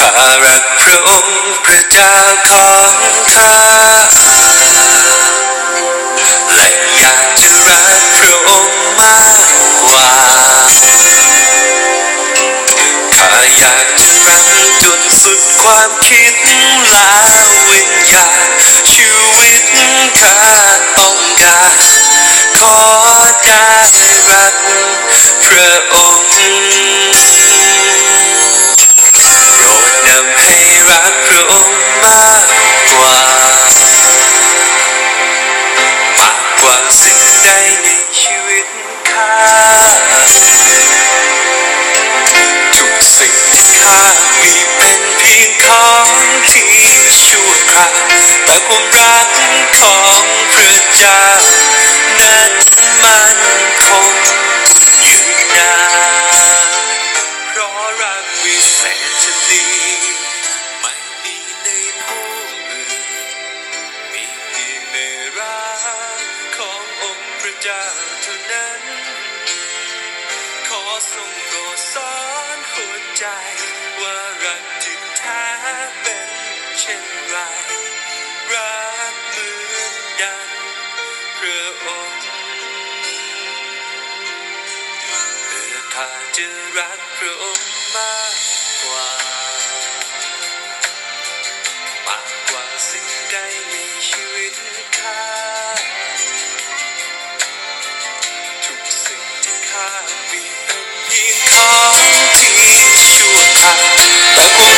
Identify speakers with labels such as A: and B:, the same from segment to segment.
A: ข้ารักพระองค์พระเจ้าของข้า และอยากจะรักพระองค์มากกว่าข้าอยากจะรักจนสุดความคิด ชั่ว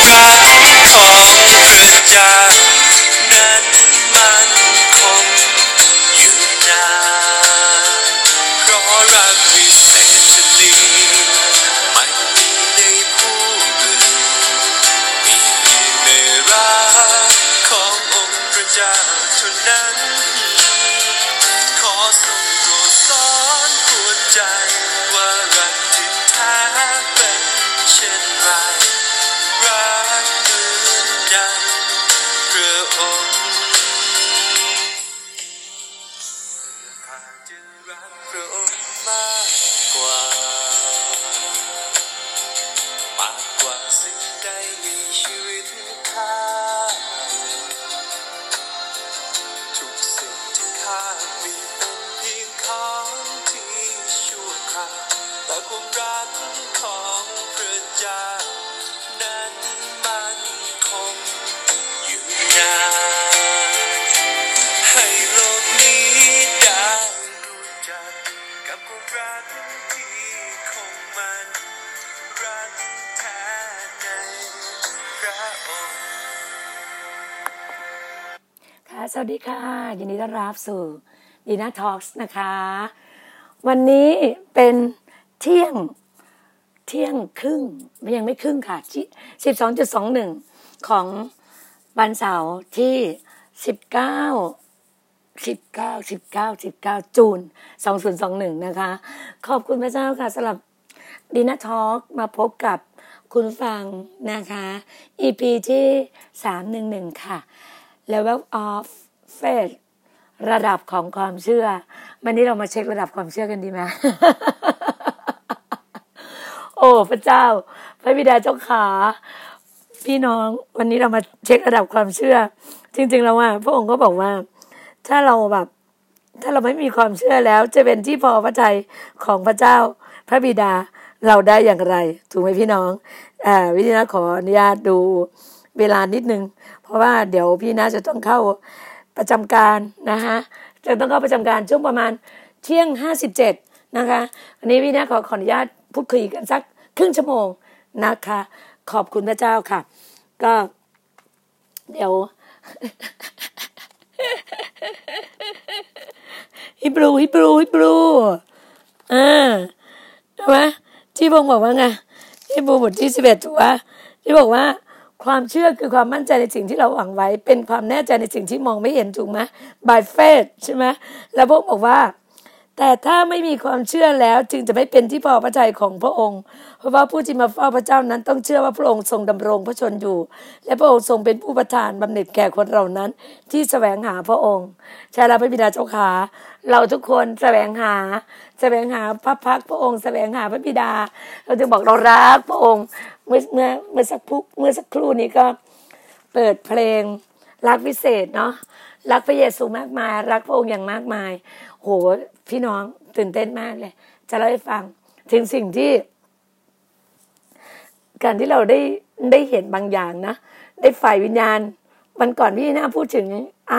A: วัสดีค่ะ ยินดีต้อนรับ
B: สู่ดีน่าทอล์กนะคะ วันนี้เป็นเที่ยงเที่ยงครึ่งยังไม่ครึ่งค่ะสิบสองจุดสองหนึ่งของวันเสาร์ที่สิบเก้าสิบเก้าสิบเก้าสิบเก้าจูนสองศูนย์สองหนึ่งนะคะ ขอบคุณพระเจ้าค่ะสำหรับดีน่าทอล์กมาพบกับคุณฟังนะคะ EP ที่สามหนึ่งหนึ่งค่ะ level of ระดับของความเชื่อ วันนี้เรามาเช็คระดับความเชื่อกันดีไหมโอ้พระเจ้า พระบิดาเจ้าขา พี่น้องวันนี้เรามาเช็คระดับความเชื่อ จริง ๆ แล้วว่า พระองค์ก็บอกว่า ถ้าเราแบบ ถ้าเราไม่มีความเชื่อแล้ว จะเป็นที่พอพระทัยของพระเจ้า พระบิดาเราได้อย่างไร ถูกไหมพี่น้องอ่าวิธีนะขออนุญาตดูเวลานิดนึง เพราะว่าเดี๋ยวพี่นะจะต้องเข้า ประจำการนะคะจะต้องเข้าประจำการช่วงประมาณเที่ยงห้าสิบเจ็ดนะคะวันนี้พี่นะขอขออนุญาตพูดคุยกันสักครึ่งชั่วโมงนะคะ ขอบคุณพระเจ้าค่ะ ก็เดี๋ยวฮิบรูฮิบรูฮิบรูอ่าใช่ไหมที่พงบอกว่าไงฮิบรูบทที่สิบเอ็ดถูกปะที่บอกว่า ความเชื่อคือความมั่นใจในสิ่งที่เราหวังไว้ เป็นความแน่ใจในสิ่งที่มองไม่เห็นถูกไหม by faith ใช่ไหมแล้วพวกบอกว่า แต่ถ้าไม่มีความเชื่อแล้วจึงจะไม่เป็นที่พอพระทัยของพระองค์ เพราะว่าผู้ที่มาเฝ้าพระเจ้านั้นต้องเชื่อว่าพระองค์ทรงดำรงพระชนอยู่ และพระองค์ทรงเป็นผู้ประทานบำเหน็จแก่คนเหล่านั้น ที่แสวงหาพระองค์ใช่แล้วพระบิดาเจ้าขาเราทุกคนแสวงหาแสวงหาพระพักพระองค์แสวงหาพระบิดา เราจึงบอกเรารักพระองค์ เมื่อเมื่อเมื่อสักพุกเมื่อสักครู่นี้ก็เปิดเพลงรักพิเศษเนาะรักพระเยซูมากมาย รักพระองค์อย่างมากมาย โหพี่น้องตื่นเต้นมากเลย จะเล่าให้ฟังถึงสิ่งที่ การที่เราได้ได้เห็นบางอย่างนะ ได้ฝ่ายวิญญาณวันก่อนพี่น่าพูดถึง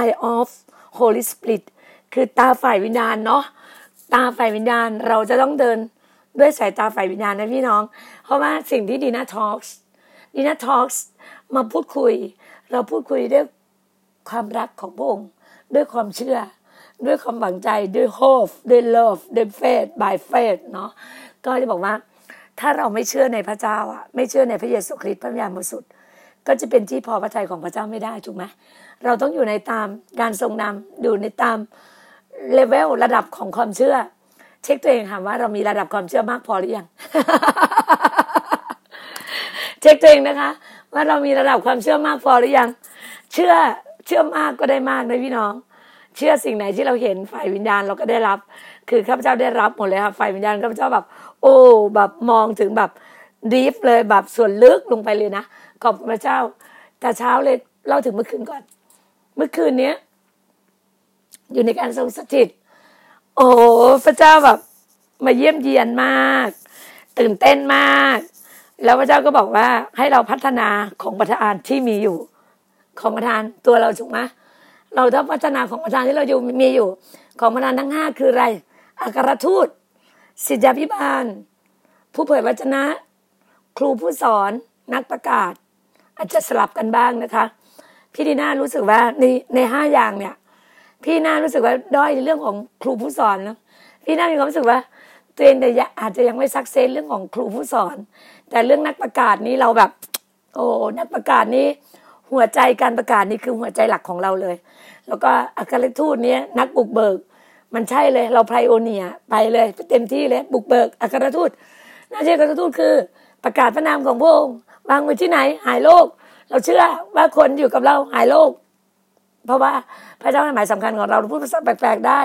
B: eye of Holy Spirit คือตาฝ่ายวิญญาณเนาะตาฝ่ายวิญญาณเราจะต้องเดิน ด้วยสายตาฝ่ายวิญญาณนะพี่น้อง เพราะว่าสิ่งที่ดีน่าทอล์กดีน่าทอล์กมาพูดคุย เราพูดคุยด้วยความรักของพระองค์ด้วยความเชื่อ ด้วยความหวังใจด้วย hope ด้วย love ด้วย faith by faith เนาะก็จะบอกว่า ถ้าเราไม่เชื่อในพระเจ้าอะ ไม่เชื่อในพระเยซูคริสต์พระวิญญาณบริสุทธิ์ก็จะเป็นที่พอพระทัยของพระเจ้าไม่ได้ถูกไหมเราต้องอยู่ในตามการทรงนำอยู่ในตามเลเวลระดับของความเชื่อ เช็คตัวเองค่ะว่าเรามีระดับความเชื่อมากพอหรือยังเช็คตัวเองนะคะ ว่าเรามีระดับความเชื่อมากพอหรือยัง เชื่อเชื่อมากก็ได้มากนะพี่น้อง เชื่อสิ่งไหนที่เราเห็นฝ่ายวิญญาณเราก็ได้รับ คือข้าพเจ้าได้รับหมดเลยค่ะฝ่ายวิญญาณข้าพเจ้าแบบ โอ้แบบมองถึงแบบดีฟเลยแบบส่วนลึกลงไปเลยนะขอบพระเจ้า แต่เช้าเลยเล่าถึงเมื่อคืนก่อน เมื่อคืนเนี้ย อยู่ในการทรงสถิต โอ้พระเจ้าแบบมาเยี่ยมเยียนมาก ตื่นเต้นมาก แล้วพระเจ้าก็บอกว่าให้เราพัฒนาของประธานที่มีอยู่ ของประธานตัวเราถูกไหมเราต้องพัฒนาของประธานที่เราอยู่มีอยู่ ของประธานทั้งห้าคืออะไรอัครทูตศิษยาพิบาล ผู้เผยวจนะ ครูผู้สอนนักประกาศ อาจจะสลับกันบ้างนะคะ พี่ดีน่ารู้สึกว่าในในห้าอย่างเนี่ย พี่น่ารู้สึกว่าด้อยในเรื่องของครูผู้สอนนะพี่น่ามีความรู้สึกว่าตัวเองแต่อาจจะยังไม่ซักเซนเรื่องของครูผู้สอน แต่เรื่องนักประกาศนี้เราแบบ โอ้นักประกาศนี้ หัวใจการประกาศนี่คือหัวใจหลักของเราเลย แล้วก็อัครทูตเนี้ยนักบุกเบิก มันใช่เลยเราไพรโอเนียไปเลยเต็มที่เลยบุกเบิกอัครทูตหน้าที่อัครทูตคือ ประกาศพระนามของพระองค์วางไว้ที่ไหนหายโรคเราเชื่อว่าคนอยู่กับเราหายโรค เพราะว่าพระเจ้าหมายสำคัญของเราเราพูดภาษาแปลกๆได้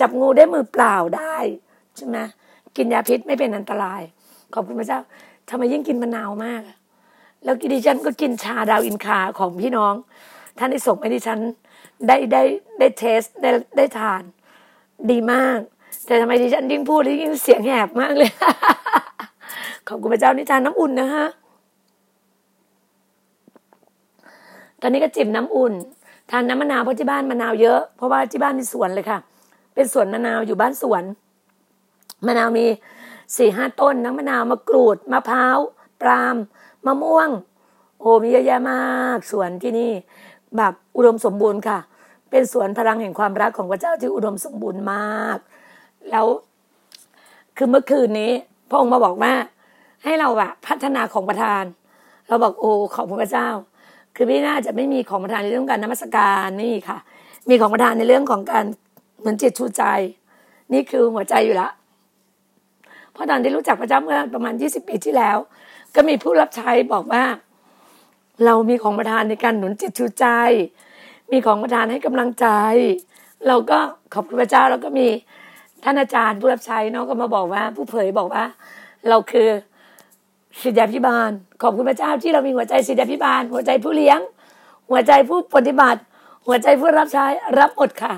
B: จับงูได้มือเปล่าได้ใช่ไหมกินยาพิษไม่เป็นอันตราย ขอบคุณพระเจ้าทำไมยิ่งกินมะนาวมาก แล้วดิฉันก็กินชาดาวอินคาของพี่น้อง ท่านได้ส่งให้ดิฉันได้ได้ได้เทสได้ได้ทาน ดีมาก แต่ทำไมดิฉันยิ่งพูดยิ่งเสียงแหบมากเลย ขอบคุณพระเจ้านิทานน้ำอุ่นนะฮะตอนนี้ก็จิบน้ำอุ่น ทานน้ำมะนาวเพราะที่บ้านมะนาวเยอะ เพราะว่าที่บ้านมีสวนเลยค่ะ เป็นสวนมะนาวอยู่บ้านสวน มะนาวมีสี่ห้าต้นน้ำมะนาวมะกรูดมะพร้าวปรามมะม่วง โอ้มีเยอะแยะมากสวนที่นี่ แบบอุดมสมบูรณ์ค่ะ เป็นสวนพลังแห่งความรักของพระเจ้าที่อุดมสมบูรณ์มาก แล้วคือเมื่อคืนนี้พระองค์มาบอกว่าให้เราอะพัฒนาของประทาน เราบอกโอ้ขอบพระเจ้า คือพี่น่าจะไม่มีของประทานในเรื่องการนมัสการนี่ค่ะ มีของประทานในเรื่องของการเหมือนจิตชูใจ นี่คือหัวใจอยู่ล้วเพราะตอนที่รู้จักพระเจ้าเมื่อประมาณยี่สิบปีที่แล้ว ก็มีผู้รับใช้บอกว่า เรามีของประทานในการหนุนจิตชูใจ มีของประทานให้กำลังใจ เราก็ขอบคุณพระเจ้าแล้วก็มีท่านอาจารย์ผู้รับใช้เนาะก็มาบอกว่า ผู้เผยบอกว่า เราคือ ศิษยาพิบาล ขอบคุณพระเจ้าที่เรามีหัวใจศิษยาพิบาล หัวใจผู้เลี้ยง หัวใจผู้ปฏิบัติ หัวใจผู้รับใช้รับหมดค่ะ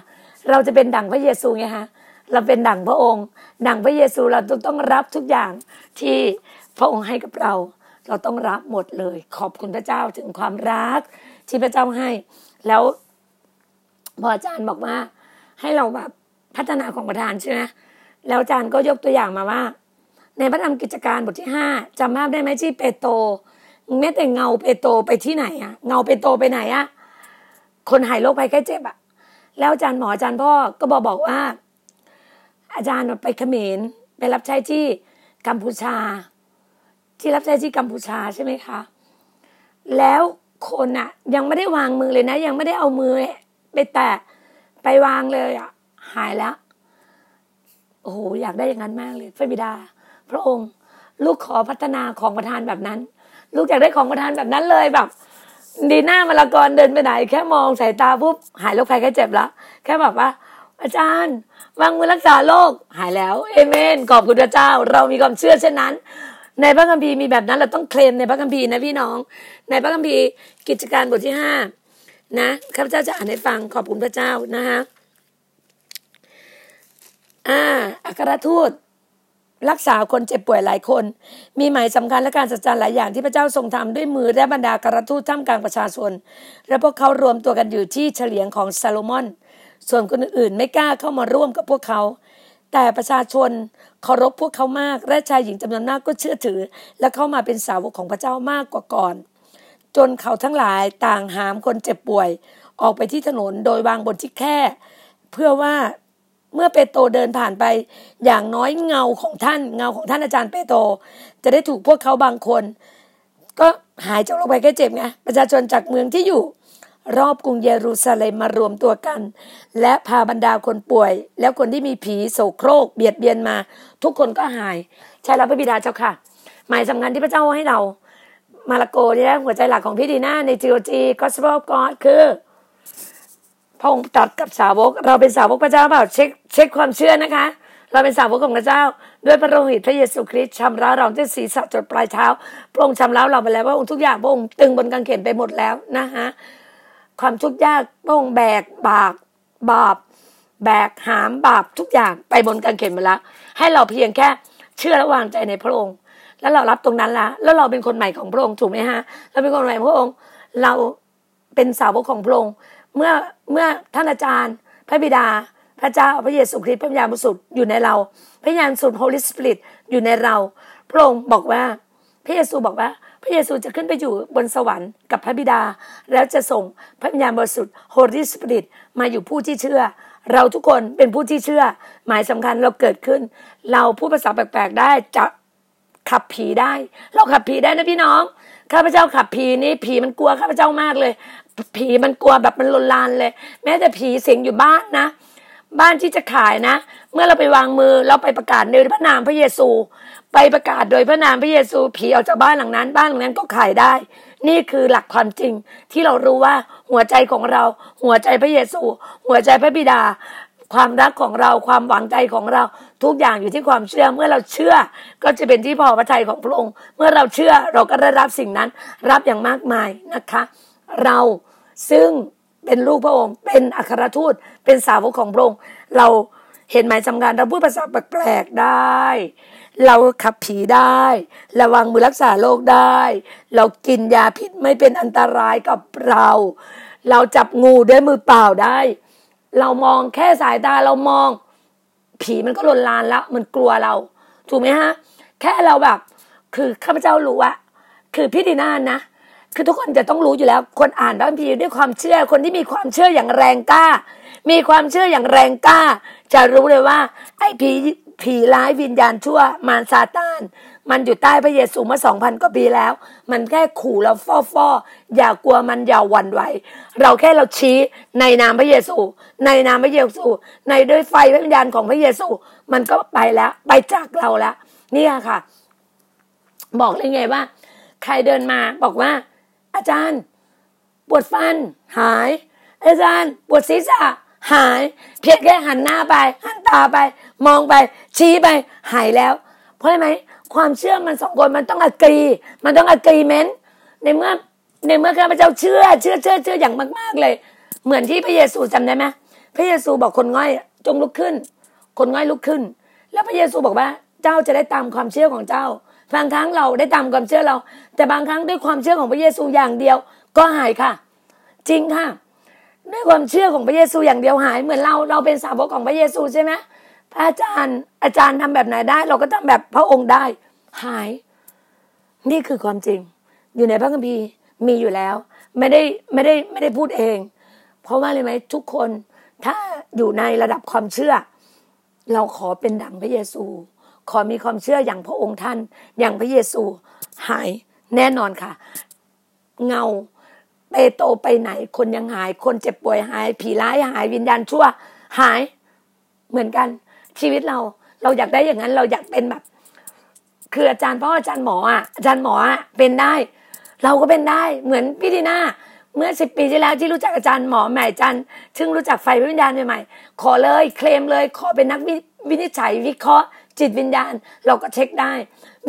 B: เราจะเป็นดั่งพระเยซูไงฮะเราเป็นดั่งพระองค์ ดั่งพระเยซูเราต้องรับทุกอย่างที่พระองค์ให้กับเรา เราต้องรับหมดเลย ขอบคุณพระเจ้าถึงความรักที่พระเจ้าให้ แล้วพออาจารย์บอกว่า ให้เราแบบพัฒนาของประธานใช่ไหมแล้วอาจารย์ก็ยกตัวอย่างมาว่า ในพระธรรมกิจการบทที่ห้าจำภาพได้ไหมที่เปโตรแม้แต่เงาเปโตรไปที่ไหนอะเงาเปโตรไปไหนอะคนหายโรคภัยแค่เจ็บอะแล้วอาจารย์หมออาจารย์พ่อก็บอกบอกว่า อาจารย์ไปเขมรไปรับใช้ที่กัมพูชา ที่รับใช้ที่กัมพูชาใช่ไหมคะแล้วคนอะยังไม่ได้วางมือเลยนะ ยังไม่ได้เอามือไปแตะไปวางเลยอะหายแล้วโอ้โหอยากได้อย่างนั้นมากเลยพระบิดา พระองค์ ลูกขอพัฒนาของประทานแบบนั้น ลูกอยากได้ของประทานแบบนั้นเลยแบบ ดีหน้ามะละกรเดินไปไหน แค่มองสายตาปุ๊บหายโรคภัยแค่เจ็บแล้วแค่แบบว่า อาจารย์วางมือรักษาโรคหายแล้วเอเมนขอบคุณพระเจ้า เรามีความเชื่อเช่นนั้นในพระคัมภีร์มีแบบนั้นเราต้องเคลมในพระคัมภีร์นะพี่น้อง ในพระคัมภีร์กิจการบทที่ห้านะข้าพเจ้าจะอ่านให้ฟังขอบคุณพระเจ้านะคะอ่าอัครทูต รักษาคนเจ็บป่วยหลายคน มีหมายสำคัญและการสัจจ์หลายอย่างที่พระเจ้าทรงทำด้วยมือและบรรดากรทูตท่ามกลางประชาชน และพวกเขารวมตัวกันอยู่ที่เฉลียงของซาโลมอน ส่วนคนอื่นๆไม่กล้าเข้ามาร่วมกับพวกเขา แต่ประชาชนเคารพพวกเขามาก และชายหญิงจำนวนมากก็เชื่อถือ และเข้ามาเป็นสาวกของพระเจ้ามากกว่าก่อน จนเขาทั้งหลายต่างหามคนเจ็บป่วย ออกไปที่ถนนโดยวางบนที่แค่เพื่อว่า เมื่อเปโตรเดินผ่านไป อย่างน้อยเงาของท่านเงาของท่านอาจารย์เปโตรจะได้ถูกพวกเขาบางคน ก็หายจากโรคภัยแค่เจ็บไงประชาชนจากเมืองที่อยู่ รอบกรุงเยรูซาเล็มมารวมตัวกัน และพาบรรดาคนป่วย แล้วคนที่มีผีโศกโครก เบียดเบียนมา ทุกคนก็หายใช่แล้วพระบิดาเจ้าค่ะ หมายสำคัญที่พระเจ้าให้เรามาลาโกนี่ยหัวใจหลักของพี่ดีน่าใน GOG Gospel of God คือ พระองค์ตรัสกับสาวก เราเป็นสาวกพระเจ้าเปล่าเช็คเช็คความเชื่อนะคะ เราเป็นสาวกของพระเจ้า ด้วยพระโลหิตพระเยซูคริสต์ชำระเราที่ศีรษะจดปลายเท้าพระองค์ชำระเราไปแล้วพระองค์ทุกอย่างพระองค์ตึงบนกางเขนไปหมดแล้วนะฮะความทุกข์ยากพระองค์แบกบาปบาปแบกหามบาปทุกอย่างไปบนกางเขนไปแล้วให้เราเพียงแค่เชื่อและวางใจในพระองค์ แล้วเรารับตรงนั้นละแล้วเราเป็นคนใหม่ของพระองค์ถูกไหมฮะเราเป็นคนใหม่พระองค์ เราเป็นสาวกของพระองค์ เมื่อเมื่อท่านอาจารย์ พระบิดา พระเจ้าพระเยซูคริสต์พระวิญญาณบริสุทธิ์อยู่ในเรา พระวิญญาณสุด Holy Spirit อยู่ในเราพระองค์บอกว่า พระเยซูบอกว่า พระเยซูจะขึ้นไปอยู่บนสวรรค์กับพระบิดา แล้วจะส่งพระวิญญาณบริสุทธิ์ Holy Spirit มาอยู่ผู้ที่เชื่อ เราทุกคนเป็นผู้ที่เชื่อ หมายสำคัญเราเกิดขึ้น เราพูดภาษาแปลกๆได้จะขับผีได้ เราขับผีได้นะพี่น้องข้าพเจ้าขับผีนี่ผีมันกลัวข้าพเจ้ามากเลย ผีมันกลัวแบบมันลนลานเลย แม้แต่ผีสิงอยู่บ้านนะ บ้านที่จะขายนะ เมื่อเราไปวางมือเราไปประกาศในพระนามพระเยซู ไปประกาศโดยพระนามพระเยซู ผีออกจากบ้านหลังนั้น บ้านหลังนั้นก็ขายได้ นี่คือหลักความจริง ที่เรารู้ว่าหัวใจของเรา หัวใจพระเยซู หัวใจพระบิดา ความรักของเราความหวังใจของเรา ทุกอย่างอยู่ที่ความเชื่อเมื่อเราเชื่อ ก็จะเป็นที่พอพระทัยของพระองค์ เมื่อเราเชื่อเราก็ได้รับสิ่งนั้น รับอย่างมากมายนะคะ เราซึ่งเป็นลูกพระองค์ เป็นอัครทูตเป็นสาวกของพระองค์เราเห็นหมายสำคัญเราพูดภาษาแปลกๆได้ เราขับผีได้ ระวังมือรักษาโรคได้ เรากินยาพิษไม่เป็นอันตรายกับเรา เราจับงูด้วยมือเปล่าได้ เรามองแค่สายตาเรามอง ผีมันก็ลนลานแล้วมันกลัวเรา ถูกไหมฮะ แค่เราแบบ คือข้าพเจ้ารู้ว่าคือพี่ดีน่านนะ คือทุกคนจะต้องรู้อยู่แล้ว คนอ่านพระคัมภีร์ด้วยความเชื่อ คนที่มีความเชื่ออย่างแรงกล้า มีความเชื่ออย่างแรงกล้า จะรู้เลยว่า ไอ้ผีผีร้ายวิญญาณชั่วมารซาตานมันอยู่ใต้พระเยซูมาสองพันกว่าปีแล้ว มันแค่ขู่เราฟอฟออย่ากลัวมันอย่าหวั่นไหว เราแค่เราชี้ในนามพระเยซู ในนามพระเยซู ในด้วยไฟพระวิญญาณของพระเยซู มันก็ไปแล้ว ไปจากเราแล้วนี่ค่ะ บอกเลยไงว่า ใครเดินมาบอกว่า อาจารย์ ปวดฟัน หาย อาจารย์ ปวดศีรษะหาย เพียงแค่หันหน้าไป หันตาไป มองไป ชี้ไป หายแล้ว เพราะไรไหมความเชื่อมันสองคนมันต้องอกรี มันต้องอกรีเมนต์ในเมื่อในเมื่อข้าพเจ้าเชื่อ เชื่อเชื่อเชื่ออย่างมาก ๆ เลย เหมือนที่พระเยซูจำได้ไหมพระเยซูบอกคนง่อยจงลุกขึ้น คนง่อยลุกขึ้น แล้วพระเยซูบอกว่า เจ้าจะได้ตามความเชื่อของเจ้า บางครั้งเราได้ตามความเชื่อเรา แต่บางครั้งด้วยความเชื่อของพระเยซูอย่างเดียว ก็หายค่ะ จริงค่ะ ด้วยความเชื่อของพระเยซูอย่างเดียวหายเหมือนเราเราเป็นสาวกของพระเยซูใช่ไหมพระอาจารย์อาจารย์ทำแบบไหนได้ เราก็ทำแบบพระองค์ได้ หาย นี่คือความจริง อยู่ในพระคัมภีร์มีอยู่แล้ว ไม่ได้ไม่ได้ไม่ได้พูดเอง เพราะว่าอะไรไหมทุกคนถ้าอยู่ในระดับความเชื่อ เราขอเป็นดังพระเยซู ขอมีความเชื่ออย่างพระองค์ท่าน อย่างพระเยซูหายแน่นอนค่ะ เงาเปโตไปไหน คนยังหาย คนเจ็บป่วยหาย ผีร้ายหายวิญญาณชั่ว หายเหมือนกัน ชีวิตเรา เราอยากได้อย่างนั้น เราอยากเป็นแบบ คืออาจารย์พ่ออาจารย์หมออะอาจารย์หมออะเป็นได้ เราก็เป็นได้เหมือนพี่ดีน่าเมื่อสิบปีที่แล้วที่รู้จักอาจารย์หมอใหม่อาจารย์ซึ่งรู้จักไฟวิญญาณใหม่ๆขอเลย เคลมเลย ขอเป็นนักวินิจฉัยวิเคราะห์ จิตวิญญาณเราก็เช็คได้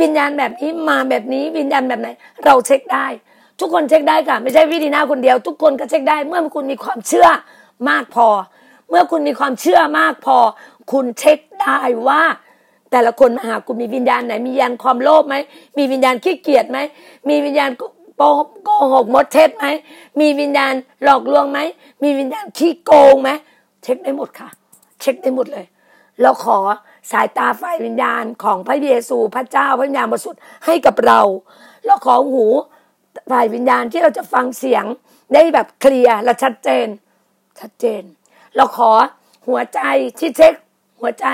B: วิญญาณแบบนี้มาแบบนี้วิญญาณแบบไหน เราเช็คได้ ทุกคนเช็คได้ค่ะ ไม่ใช่วิดีนาคนเดียว ทุกคนก็เช็คได้ เมื่อคุณมีความเชื่อมากพอ เมื่อคุณมีความเชื่อมากพอ คุณเช็คได้ว่า แต่ละคนมาหาคุณมีวิญญาณไหน มีวิญญาณความโลภไหมมีวิญญาณขี้เกียจไหมมีวิญญาณโกหกมดเท็จไหมมีวิญญาณหลอกลวงไหมมีวิญญาณขี้โกงไหมเช็คได้หมดค่ะ เช็คได้หมดเลย เราขอ สายตาฝ่ายวิญญาณของพระเยซูพระเจ้าพระวิญญาณบริสุทธิ์ให้กับเราเราขอหูฝ่ายวิญญาณที่เราจะฟังเสียงได้แบบเคลียร์และชัดเจน ชัดเจน เราขอหัวใจที่เช็ค หัวใจ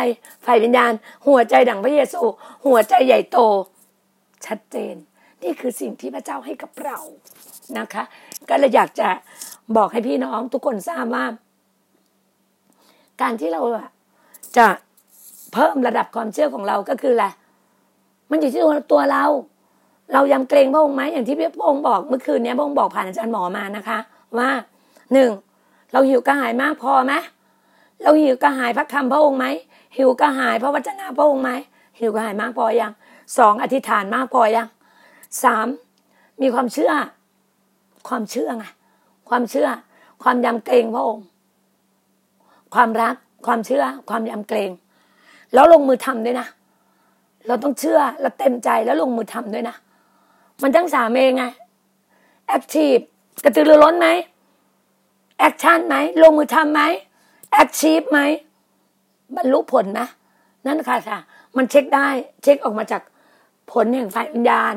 B: ฝ่ายวิญญาณ หัวใจดังพระเยซู หัวใจใหญ่โต ชัดเจน นี่คือสิ่งที่พระเจ้าให้กับเรานะคะ ก็เลยอยากจะบอกให้พี่น้องทุกคนทราบว่าการที่เราจะ เพิ่มระดับความเชื่อของเราก็คืออะไรมันอยู่ที่ตัวเรา เรายำเกรงพระองค์ไหมอย่างที่พระองค์บอกเมื่อคืนนี้พระองค์บอกผ่านอาจารย์หมอมานะคะ ว่าหนึ่งเราหิวกระหายมากพอไหมเราหิวกระหายพระคำพระองค์ไหมหิวกระหายพระวจนะพระองค์ไหมหิวกระหายมากพอยังสองอธิษฐานมากพอยังสามมีความเชื่อ ความเชื่อไงความเชื่อ ความยำเกรงพระองค์ ความรัก ความเชื่อ ความยำเกรง แล้วลงมือทำด้วยนะ เราต้องเชื่อและเต็มใจแล้วลงมือทำด้วยนะ มันทั้งสามเองไง active กระตือรือร้นไหม action ไหมลงมือทำไหม active ไหมบรรลุผลนะนั่นค่ะค่ะ มันเช็คได้เช็คออกมาจากผลแห่งฝ่ายวิญญาณ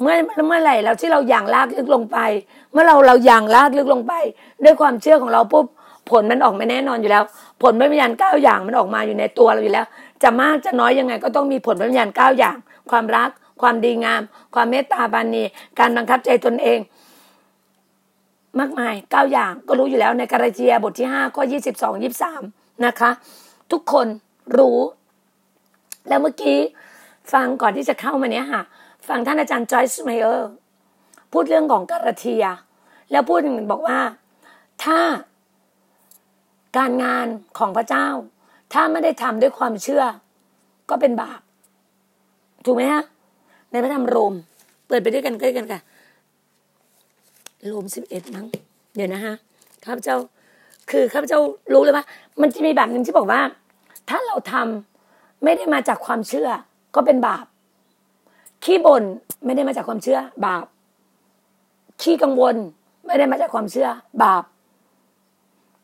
B: เมื่อเมื่อไหร่เราที่เราอย่างลากลึกลงไป เมื่อเราเราอย่างลากลึกลงไป ด้วยความเชื่อของเราปุ๊บผลมันออกมาแน่นอนอยู่แล้ว ผลวิญญาณเก้าอย่างมันออกมาอยู่ในตัวเราอยู่แล้ว จะมากจะน้อยยังไงก็ต้องมีผลวิญญาณเก้าอย่าง ความรัก ความดีงาม ความเมตตาบานี การบังคับใจตนเอง มากมายเก้าอย่างก็รู้อยู่แล้วในกาลาเทียบทที่ห้าข้อยี่สิบสองยี่สามนะคะ ทุกคนรู้ แล้วเมื่อกี้ฟังก่อนที่จะเข้ามาเนี้ยค่ะ ฟังท่านอาจารย์จอยส์เมเยอร์พูดเรื่องของกาลาเทีย แล้วพูดหนึ่งบอกว่า ถ้าการงานของพระเจ้า ถ้าไม่ได้ทำด้วยความเชื่อ ก็เป็นบาป ถูกไหมฮะ ในพระธรรมโรม เปิดไปด้วยกันใกล้กันค่ะ โรมสิบเอ็ดมั้ง เดี๋ยวนะฮะข้าพเจ้า คือข้าพเจ้ารู้เลยว่า มันจะมีแบบหนึ่งที่บอกว่า ถ้าเราทำไม่ได้มาจากความเชื่อ ก็เป็นบาป ขี้บ่นไม่ได้มาจากความเชื่อ บาป ขี้กังวล ไม่ได้มาจากความเชื่อ บาป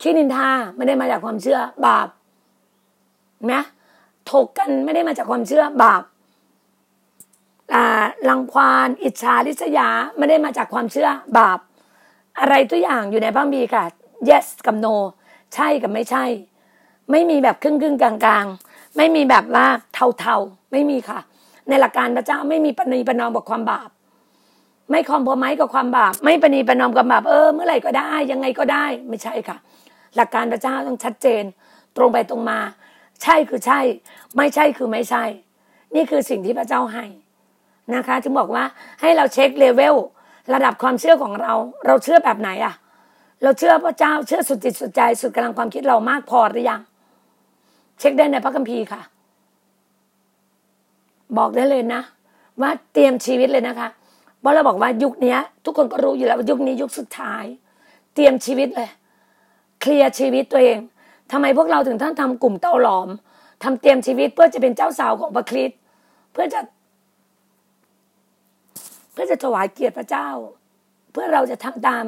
B: ขี้นินทาไม่ได้มาจากความเชื่อ บาป นะถกกันไม่ได้มาจากความเชื่อบาปลังควานอิจฉาริษยาไม่ได้มาจากความเชื่อบาป อะไรตัวอย่างอยู่ในพระบีค่ะ yes กับ no ใช่กับไม่ใช่ ไม่มีแบบครึ่งครึ่งกลางกลางไม่มีแบบว่าเทาเทาไม่มีค่ะ ในหลักการพระเจ้าไม่มีปณีปนอมกับความบาป ไม่คอมพอไม้กับความบาป ไม่ปณีปนอมกับบาปเออเมื่อไหร่ก็ได้ยังไงก็ได้ ไม่ใช่ค่ะ หลักการพระเจ้าต้องชัดเจน ตรงไปตรงมา ใช่คือใช่ ไม่ใช่คือไม่ใช่ นี่คือสิ่งที่พระเจ้าให้นะคะจึงบอกว่าให้เราเช็คเลเวลระดับความเชื่อของเรา เราเชื่อแบบไหนอะเราเชื่อพระเจ้าเชื่อสุดจิตสุดใจ สุดกำลังความคิดเรามากพอหรือยัง เช็คได้ในพระคัมภีร์ค่ะ บอกได้เลยนะ ว่าเตรียมชีวิตเลยนะคะเพราะเราบอกว่ายุคนี้ทุกคนก็รู้อยู่แล้วว่ายุคนี้ยุคสุดท้าย เตรียมชีวิตเลย เคลียร์ชีวิตตัวเอง ทำไมพวกเราถึงท่านทำกลุ่มเต้าหลอมทำเตรียมชีวิตเพื่อจะเป็นเจ้าสาวของพระคริสต์เพื่อจะ เพื่อจะถวายเกียรติพระเจ้า เพื่อเราจะทำตาม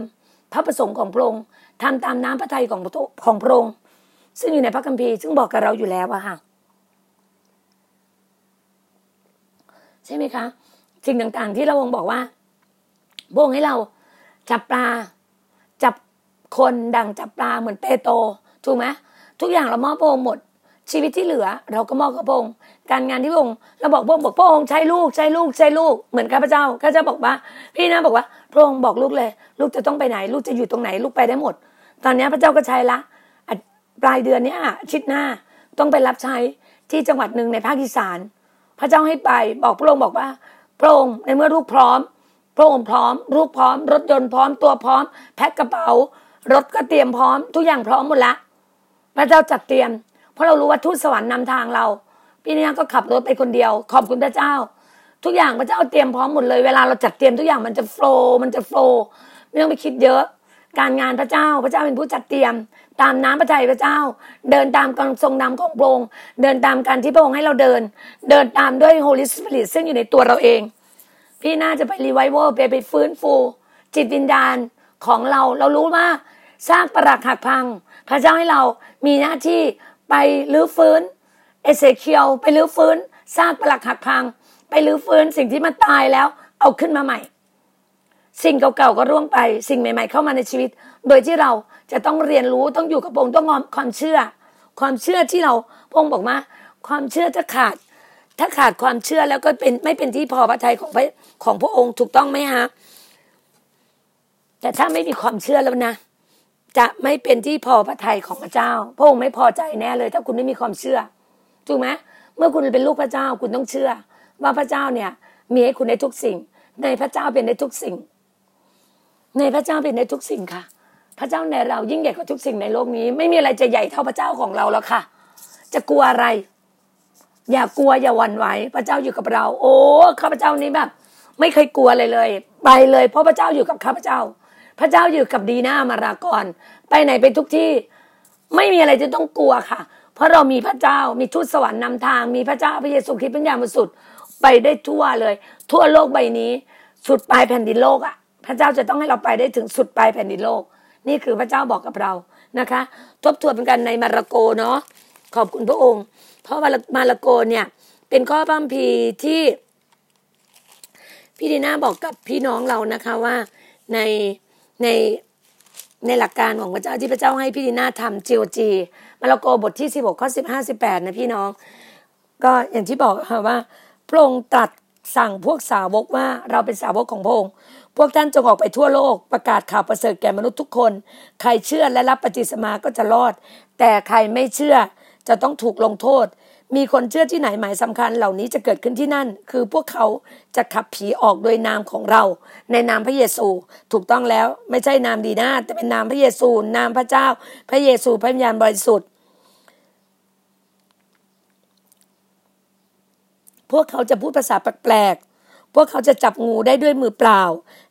B: พระประสงค์ของพระองค์ทำตามน้ำพระทัยของของพระองค์ซึ่งอยู่ในพระคัมภีร์ซึ่งบอกกับเราอยู่แล้วอะค่ะใช่ไหมคะสิ่งต่างๆ ที่เราองค์บอกว่าพระองค์ให้เราจับปลาจับคนดังจับปลาเหมือนเปโตรถูกไหม ทุกอย่างเรามอบพระองค์หมด ชีวิตที่เหลือ เราก็มอบกับพระองค์การงานที่พระองค์เราบอกพระองค์บอกพระองค์ใช้ลูกใช้ลูกใช้ลูกเหมือนข้าพเจ้าข้าพเจ้าบอกว่า พี่นะบอกว่าพระองค์บอกลูกเลย ลูกจะต้องไปไหน ลูกจะอยู่ตรงไหนลูกไปได้หมด ตอนนี้พระเจ้าก็ใช้ละปลายเดือนนี้ชิดหน้าต้องไปรับใช้ที่จังหวัดหนึ่งในภาคอีสาน พระเจ้าให้ไปบอกพระองค์บอกว่า พระองค์ในเมื่อลูกพร้อม พระองค์พร้อมลูกพร้อม รถยนต์พร้อมตัวพร้อม แพ็คกระเป๋ารถก็เตรียมพร้อม ทุกอย่างพร้อมหมดละ พระเจ้าจัดเตรียม เพราะเรารู้ว่าทูตสวรรค์นำทางเรา พี่นี่ก็ขับรถไปคนเดียว ขอบคุณพระเจ้า ทุกอย่างพระเจ้าเตรียมพร้อมหมดเลย เวลาเราจัดเตรียมทุกอย่างมันจะโฟล์มันจะโฟล์ไม่ต้องไปคิดเยอะ การงานพระเจ้าพระเจ้าเป็นผู้จัดเตรียม ตามน้ำพระทัยพระเจ้า เดินตามการทรงนำของพระองค์เดินตามการที่พระองค์ให้เราเดิน เดินตามด้วย Holy Spirit ซึ่งอยู่ในตัวเราเอง พี่น่าจะไปรีไวเวอร์ไปไปฟื้นฟู จิตวิญญาณของเราเรารู้ว่าสร้างประหลักหักพัง พระเจ้าให้เรามีหน้าที่ไปลื้อฟื้นเอเซเคียวไปลื้อฟื้นสร้างปลักหักพัง ไปรื้อฟื้นสิ่งที่มันตายแล้ว เอาขึ้นมาใหม่ สิ่งเก่าๆก็ร่วงไป สิ่งใหม่ ๆ เข้ามาในชีวิต โดยที่เราจะต้องเรียนรู้ต้องอยู่กับพระองค์ต้องงอมความเชื่อ ความเชื่อที่เราพระองค์บอกว่าความเชื่อจะขาด ถ้าขาดความเชื่อแล้วก็เป็นไม่เป็นที่พอพระทัยของพระของพระองค์ถูกต้องไหมฮะแต่ถ้าไม่มีความเชื่อแล้วนะ จะไม่เป็นที่พอพระทัยของพระเจ้า พระองค์ไม่พอใจแน่เลย ถ้าคุณไม่มีความเชื่อถูกไหมเมื่อคุณเป็นลูกพระเจ้าคุณต้องเชื่อ ว่าพระเจ้าเนี่ย มีให้คุณในทุกสิ่ง ในพระเจ้าเป็นในทุกสิ่ง ในพระเจ้าเป็นในทุกสิ่งค่ะ พระเจ้าในเรายิ่งใหญ่กว่าทุกสิ่งในโลกนี้ ไม่มีอะไรจะใหญ่เท่าพระเจ้าของเราแล้วค่ะ จะกลัวอะไร อย่ากลัวอย่าหวั่นไหวพระเจ้าอยู่กับเรา โอ้ข้าพเจ้านี้แบบไม่เคยกลัวเลยเลย ไปเลย เพราะพระเจ้าอยู่กับข้าพเจ้า พระเจ้าอยู่กับดีน่ามารากร ไปไหนไปทุกที่ ไม่มีอะไรจะต้องกลัวค่ะ เพราะเรามีพระเจ้ามีทูตสวรรค์นำทาง มีพระเจ้าพระเยซูคริสต์เป็นอย่ามสุดไปได้ทั่วเลย ทั่วโลกใบนี้สุดปลายแผ่นดินโลกอะ พระเจ้าจะต้องให้เราไปได้ถึงสุดปลายแผ่นดินโลก นี่คือพระเจ้าบอกกับเรานะคะ ทบทวนกันในมาระโกเนาะขอบคุณพระองค์ เพราะว่ามาระโกเนี่ย เป็นข้อพัมพีที่พี่ดีน่าบอกกับพี่น้องเรานะคะว่าใน ในในหลักการของพระเจ้าที่พระเจ้าให้พี่ดีน่าทำจีโอจีมาระโกบทที่สิบหกข้อสิบห้าสิบแปดนะพี่น้อง ก็อย่างที่บอกค่ะว่าพระองค์ตรัสสั่งพวกสาวกว่าเราเป็นสาวกของพระองค์พวกท่านจงออกไปทั่วโลกประกาศข่าวประเสริฐแก่มนุษย์ทุกคน ใครเชื่อและรับปฏิสมาก็จะรอด แต่ใครไม่เชื่อจะต้องถูกลงโทษ มีคนเชื่อที่ไหนหมายสำคัญเหล่านี้จะเกิดขึ้นที่นั่น คือพวกเขาจะขับผีออกโดยนามของเรา ในนามพระเยซู ถูกต้องแล้วไม่ใช่นามดีนาแต่เป็นนามพระเยซู นามพระเจ้า พระเยซูพระวิญญาณบริสุทธิ์ พวกเขาจะพูดภาษาแปลก พวกเขาจะจับงูได้ด้วยมือเปล่า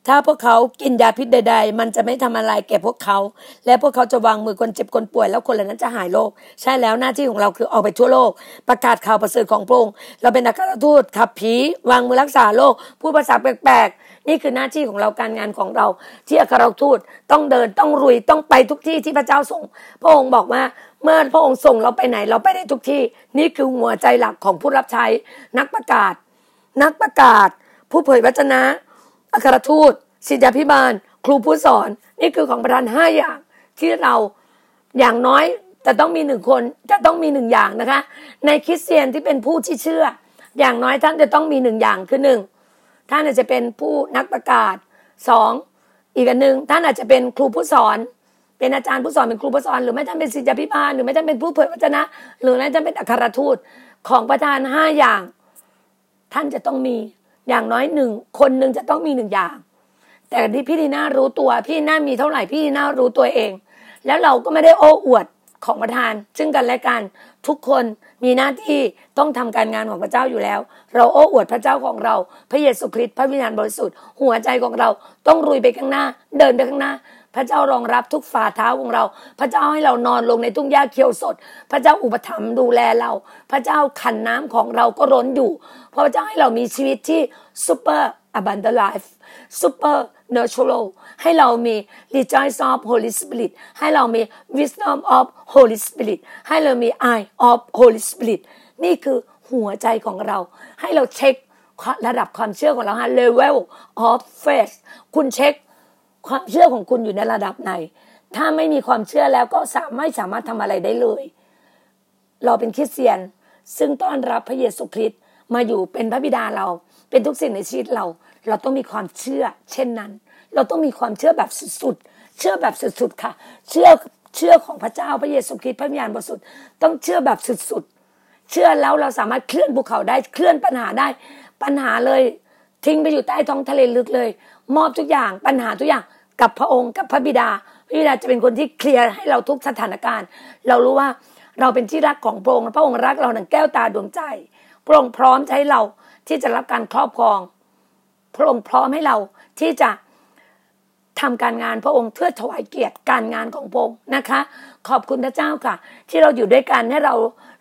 B: ถ้าพวกเขากินยาพิษใด ๆ มันจะไม่ทำอะไรแก่พวกเขา และพวกเขาจะวางมือคนเจ็บคนป่วย แล้วคนเหล่านั้นจะหายโรค ใช่แล้วหน้าที่ของเราคือออกไปทั่วโลก ประกาศข่าวประเสริฐของพระองค์ เราเป็นนักการทูตขับผี วางมือรักษาโรค พูดภาษาแปลกๆ นี่คือหน้าที่ของเราการงานของเรา ที่อัครทูตต้องเดินต้องรุยต้องไปทุกที่ที่พระเจ้าส่ง พระองค์บอกว่าเมื่อพระองค์ส่งเราไปไหนเราไปได้ทุกที่ นี่คือหัวใจหลักของผู้รับใช้นักประกาศ นักประกาศ ผู้เผยวจนะ อัครทูตศิษยาพิบาล ครูผู้สอน นี่คือของประธานห้าอย่างที่เราอย่างน้อยจะต้องมีหนึ่งคนจะต้องมีหนึ่งอย่างนะคะ ในคริสเตียนที่เป็นผู้ที่เชื่อ อย่างน้อยท่านจะต้องมีหนึ่งอย่างคือหนึ่งท่านอาจจะเป็นผู้นักประกาศสองอีกอันหนึ่งท่านอาจจะเป็นครูผู้สอน เป็นอาจารย์ผู้สอนเป็นครูผู้สอน หรือไม่ท่านเป็นศิษยาพิบาลหรือไม่ท่านเป็นผู้เผยพระชนะ หรือไม่ท่านเป็นอัครทูตของประธานห้าอย่าง ท่านจะต้องมี อย่างน้อยหนึ่งคนหนึ่งจะต้องมีหนึ่งอย่าง แต่ที่พี่ดีน่ารู้ตัวพี่น่ามีเท่าไหร่พี่ดีน่ารู้ตัวเอง แล้วเราก็ไม่ได้โอ้อวดของประธาน ซึ่งกันและกันทุกคนมีหน้าที่ต้องทำการงานของพระเจ้าอยู่แล้ว เราโอ้อวดพระเจ้าของเรา พระเยซูคริสต์พระวิญญาณบริสุทธิ์หัวใจของเราต้องรุยไปข้างหน้า เดินไปข้างหน้า พระเจ้ารองรับทุกฝ่าเท้าของเรา พระเจ้าให้เรานอนลงในทุ่งหญ้าเขียวสด พระเจ้าอุปถัมภ์ดูแลเรา พระเจ้าขันน้ำของเราก็ร้นอยู่เพราะพระเจ้าให้เรามีชีวิตที่ super abundant life super natural ให้เรามี rejoice of Holy Spirit ให้เรามี wisdom of Holy Spirit ให้เรามี eye of Holy Spirit นี่คือหัวใจของเรา ให้เราเช็คระดับความเชื่อของเราฮะ level of faith คุณเช็ค ความเชื่อของคุณอยู่ในระดับไหน ถ้าไม่มีความเชื่อแล้วก็สามไม่สามารถทำอะไรได้เลย เราเป็นคริสเตียน ซึ่งต้อนรับพระเยซูคริสต์มาอยู่เป็นพระบิดาเรา เป็นทุกสิ่งในชีวิตเรา เราต้องมีความเชื่อ เช่นนั้น เราต้องมีความเชื่อแบบสุดๆเชื่อแบบสุดๆค่ะ เชื่อเชื่อของพระเจ้าพระเยซูคริสต์พระวิญญาณบริสุทธิ์ต้องเชื่อแบบสุดๆเชื่อแล้วเราสามารถเคลื่อนภูเขาได้เคลื่อนปัญหาได้ ปัญหาเลย ทิ้งไปอยู่ใต้ท้องทะเลลึกเลย มอบทุกอย่างปัญหาทุกอย่างกับพระองค์กับพระบิดา พระบิดาจะเป็นคนที่เคลียร์ให้เราทุกสถานการณ์ เรารู้ว่าเราเป็นที่รักของพระองค์พระองค์รักเราหนังแก้วตาดวงใจ พระองค์พร้อมใช้เราที่จะรับการครอบครอง พระองค์พร้อมให้เราที่จะทำการงานพระองค์เพื่อถวายเกียรติการงานของพระองค์นะคะ ขอบคุณพระเจ้าค่ะ ที่เราอยู่ด้วยกันให้เรา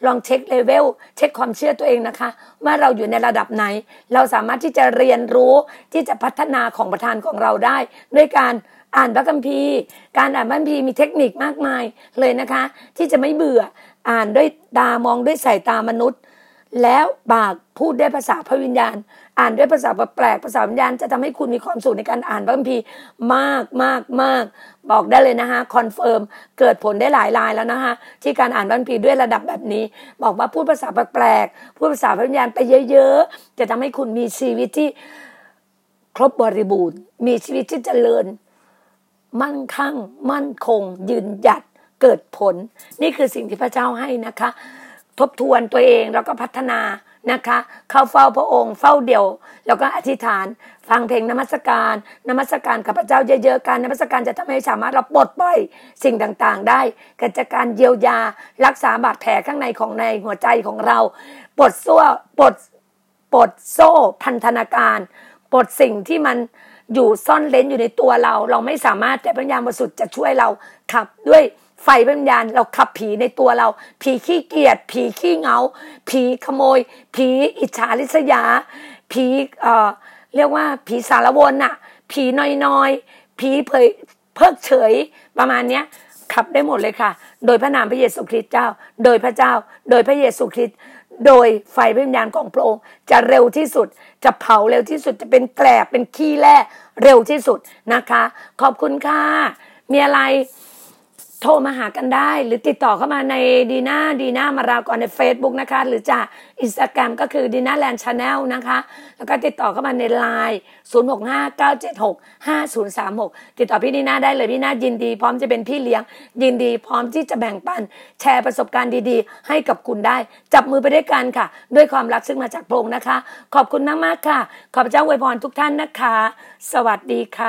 B: ลองเช็คเลเวลเช็คความเชื่อตัวเองนะคะ ว่าเราอยู่ในระดับไหน เราสามารถที่จะเรียนรู้ที่จะพัฒนาของประธานของเราได้ ด้วยการอ่านพระคัมภีร์ การอ่านพระคัมภีร์มีเทคนิคมากมายเลยนะคะ ที่จะไม่เบื่ออ่านด้วยตามองด้วยสายตามนุษย์ แล้วปากพูดด้วยภาษาพระวิญญาณ อ่านด้วยภาษาแปลกภาษาวิญญาณจะทำให้คุณมีความสุขในการอ่านพระคัมภีร์มากมากมากบอกได้เลยนะคะ confirm เกิดผลได้หลายรายแล้วนะคะที่การอ่านพระคัมภีร์ด้วยระดับแบบนี้ บอกว่าพูดภาษาแปลกพูดภาษาพระวิญญาณไปเยอะๆ จะทำให้คุณมีชีวิตที่ครบบริบูรณ์ มีชีวิตที่เจริญ มั่นคงมั่นคง ยืนหยัดเกิดผล นี่คือสิ่งที่พระเจ้าให้นะคะ ทบทวนตัวเองแล้วก็พัฒนา นะคะ เข้าเฝ้าพระองค์ เฝ้าเดี่ยว แล้วก็อธิษฐาน ฟังเพลงนมัสการนมัสการกับพระเจ้าเยอะๆการนมัสการจะทำให้สามารถเราปลดปล่อยสิ่งต่างๆ ได้กิจการเยียวยารักษาบาดแผลข้างในของในหัวใจของเราปลดซั่วปลดปลดโซ่พันธนาการปลดสิ่งที่มันอยู่ซ่อนเลนอยู่ในตัวเรา เราไม่สามารถแต่พระญาณบริสุทธิ์จะช่วยเราขับด้วย ไฟวิญญาณเราขับผีในตัวเรา ผีขี้เกียจผีขี้เงา ผีขโมย ผีอิจฉาริษยา ผีเอ่อเรียกว่าผีสารวนน่ะ ผีน้อยๆ ผีเผยเพิกเฉยประมาณเนี้ยขับได้หมดเลยค่ะ โดยพระนามพระเยซูคริสต์เจ้า โดยพระเจ้า โดยพระเยซูคริสต์โดยไฟวิญญาณของพระองค์จะเร็วที่สุด จะเผาเร็วที่สุดจะเป็นแกลบเป็นขี้แร่เร็วที่สุดนะคะ ขอบคุณค่ะ มีอะไร โทรมาหากันได้ หรือติดต่อเข้ามาในดีน่าดีน่ามารากรใน Facebook นะคะ หรือจากอินสตาแกรมก็คือดีน่าแลนด์ Channel นะคะ แล้วก็ติดต่อเข้ามาในไลน์0 6 5 9 7 6 5 0 3 6 ติดต่อพี่ดีน่าได้เลยพี่น่ายินดี พร้อมจะเป็นพี่เลี้ยง ยินดี พร้อมที่จะแบ่งปัน แชร์ประสบการณ์ดีๆ ให้กับคุณได้ จับมือไปด้วยกันค่ะ ด้วยความรักซึ่งมาจากพรงนะคะ ขอบคุณมากๆค่ะ ขอบพระเจ้าอวยพรทุกท่านนะคะ สวัสดีค่ะ